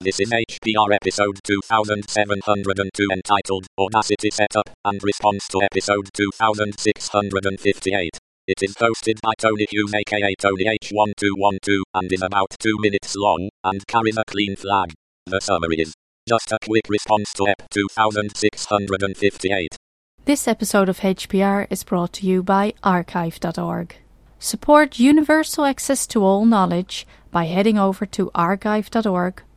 This is HPR episode 2702 entitled Audacity Setup and Response to episode 2658. It is hosted by Tony Hughes aka Tony H1212 and is about 2 minutes long and carries a clean flag. The summary is just a quick response to EP 2658. This episode of HPR is brought to you by archive.org. Support universal access to all knowledge by heading over to archive.org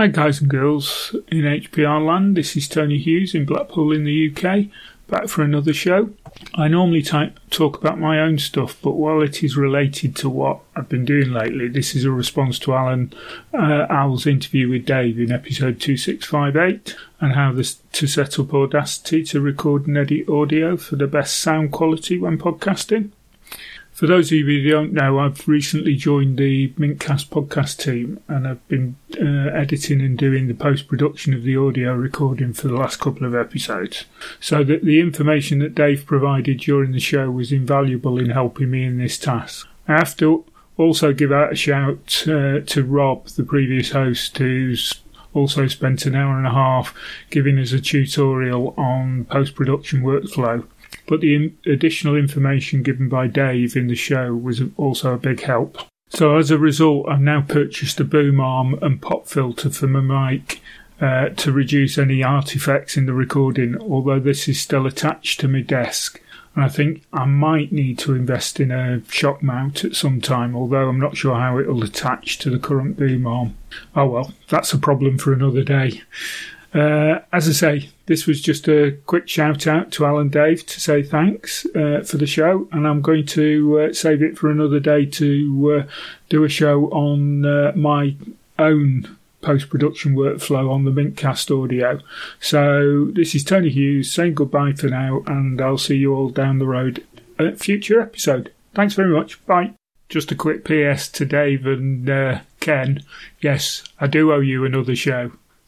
Hi, guys and girls in HPR land. This is Tony Hughes in Blackpool in the UK, back for another show. I normally t- talk about my own stuff, but while it is related to what I've been doing lately, this is a response to Alan uh, Al's interview with Dave in episode 2658 and how this, to set up Audacity to record and edit audio for the best sound quality when podcasting. For those of you who don't know, I've recently joined the mintCast podcast team and I've been uh, editing and doing the post production of the audio recording for the last couple of episodes. So that the information that Dave provided during the show was invaluable in helping me in this task. I have to also give out a shout uh, to Rob, the previous host, who's also spent an hour and a half giving us a tutorial on post production workflow but the in- additional information given by Dave in the show was also a big help. So as a result, I've now purchased a boom arm and pop filter for my mic uh, to reduce any artifacts in the recording, although this is still attached to my desk. And I think I might need to invest in a shock mount at some time, although I'm not sure how it'll attach to the current boom arm. Oh well, that's a problem for another day. Uh, as I say, this was just a quick shout out to Al and Dave to say thanks uh, for the show, and I'm going to uh, save it for another day to uh, do a show on uh, my own post production workflow on the mintCast audio. So this is Tony Hughes saying goodbye for now, and I'll see you all down the road at future episode. Thanks very much. Bye. Just a quick PS to Dave and uh, Ken. Yes, I do owe you another show.